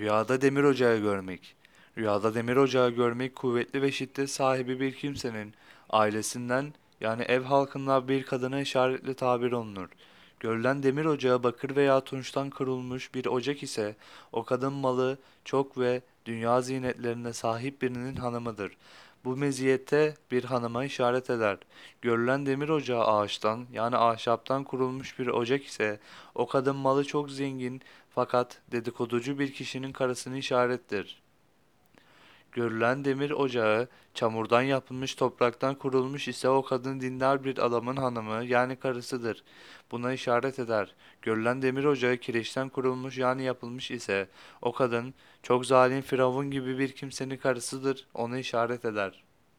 Rüyada demir ocağı görmek. Rüyada demir ocağı görmek kuvvetli ve şiddet sahibi bir kimsenin ailesinden yani ev halkından bir kadına işaretli tabir olunur. Görülen demir ocağı bakır veya tunçtan kırılmış bir ocak ise o kadın malı çok ve dünya zinetlerine sahip birinin hanımıdır. Bu meziyette bir hanıma işaret eder. Görülen demir ocağı ağaçtan yani ahşaptan kurulmuş bir ocak ise o kadın malı çok zengin fakat dedikoducu bir kişinin karısını işarettir. Görülen demir ocağı çamurdan yapılmış topraktan kurulmuş ise o kadın dindar bir adamın hanımı yani karısıdır. Buna işaret eder. Görülen demir ocağı kireçten kurulmuş yani yapılmış ise o kadın çok zalim firavun gibi bir kimsenin karısıdır. Onu işaret eder.